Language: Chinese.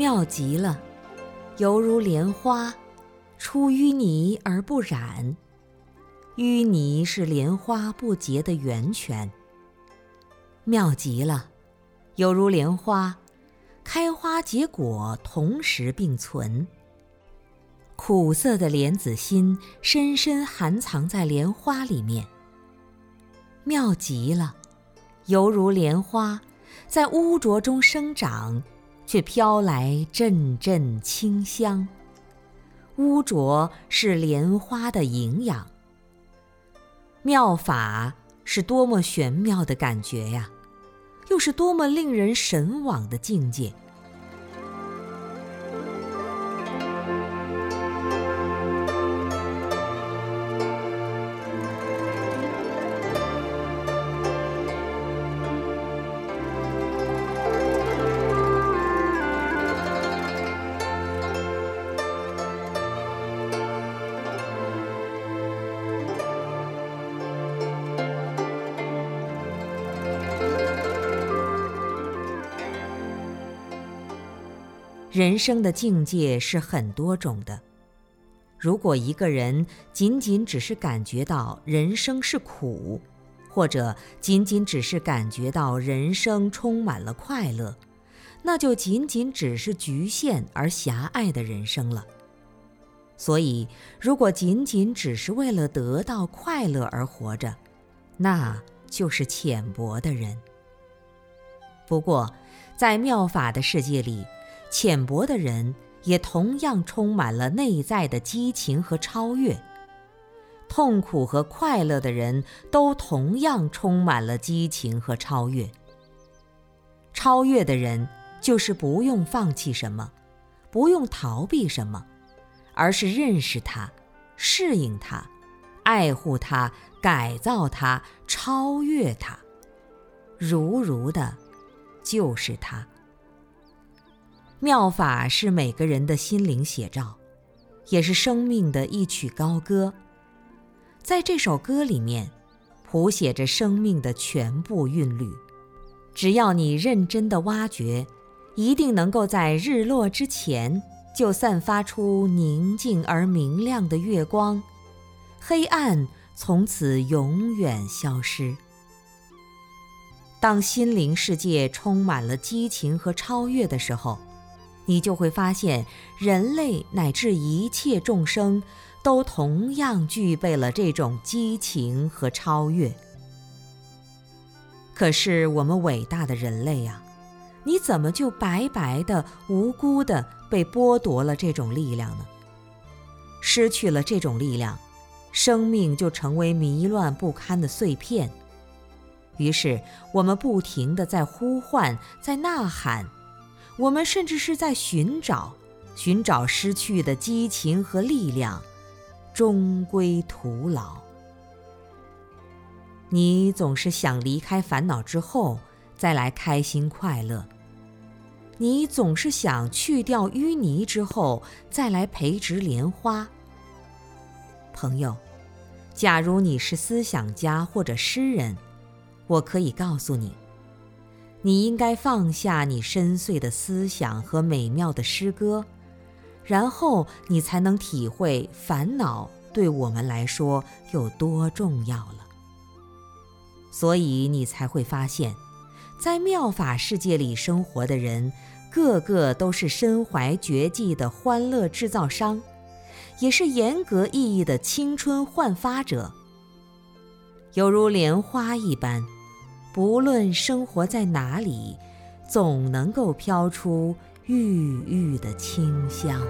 妙极了，犹如莲花，出淤泥而不染。淤泥是莲花不结的源泉。妙极了，犹如莲花，开花结果同时并存。苦涩的莲子心深深含藏在莲花里面。妙极了，犹如莲花，在污浊中生长，却飘来阵阵清香。污浊是莲花的营养。妙法是多么玄妙的感觉呀，又是多么令人神往的境界。人生的境界是很多种的。如果一个人仅仅只是感觉到人生是苦，或者仅仅只是感觉到人生充满了快乐，那就仅仅只是局限而狭隘的人生了。所以，如果仅仅只是为了得到快乐而活着，那就是浅薄的人。不过，在妙法的世界里，浅薄的人也同样充满了内在的激情和超越，痛苦和快乐的人都同样充满了激情和超越。超越的人就是不用放弃什么，不用逃避什么，而是认识它，适应它，爱护它，改造它，超越它，如如的，就是它。妙法是每个人的心灵写照，也是生命的一曲高歌。在这首歌里面，谱写着生命的全部韵律。只要你认真的挖掘，一定能够在日落之前就散发出宁静而明亮的月光，黑暗从此永远消失。当心灵世界充满了激情和超越的时候，你就会发现，人类乃至一切众生，都同样具备了这种激情和超越。可是我们伟大的人类呀，你怎么就白白的、无辜的被剥夺了这种力量呢？失去了这种力量，生命就成为迷乱不堪的碎片。于是我们不停的在呼唤，在呐喊。我们甚至是在寻找，寻找失去的激情和力量，终归徒劳。你总是想离开烦恼之后再来开心快乐，你总是想去掉淤泥之后再来培植莲花。朋友，假如你是思想家或者诗人，我可以告诉你。你应该放下你深邃的思想和美妙的诗歌，然后你才能体会烦恼对我们来说有多重要了。所以你才会发现，在妙法世界里生活的人，个个都是身怀绝技的欢乐制造商，也是严格意义的青春焕发者，犹如莲花一般。不论生活在哪里，总能够飘出郁郁的清香。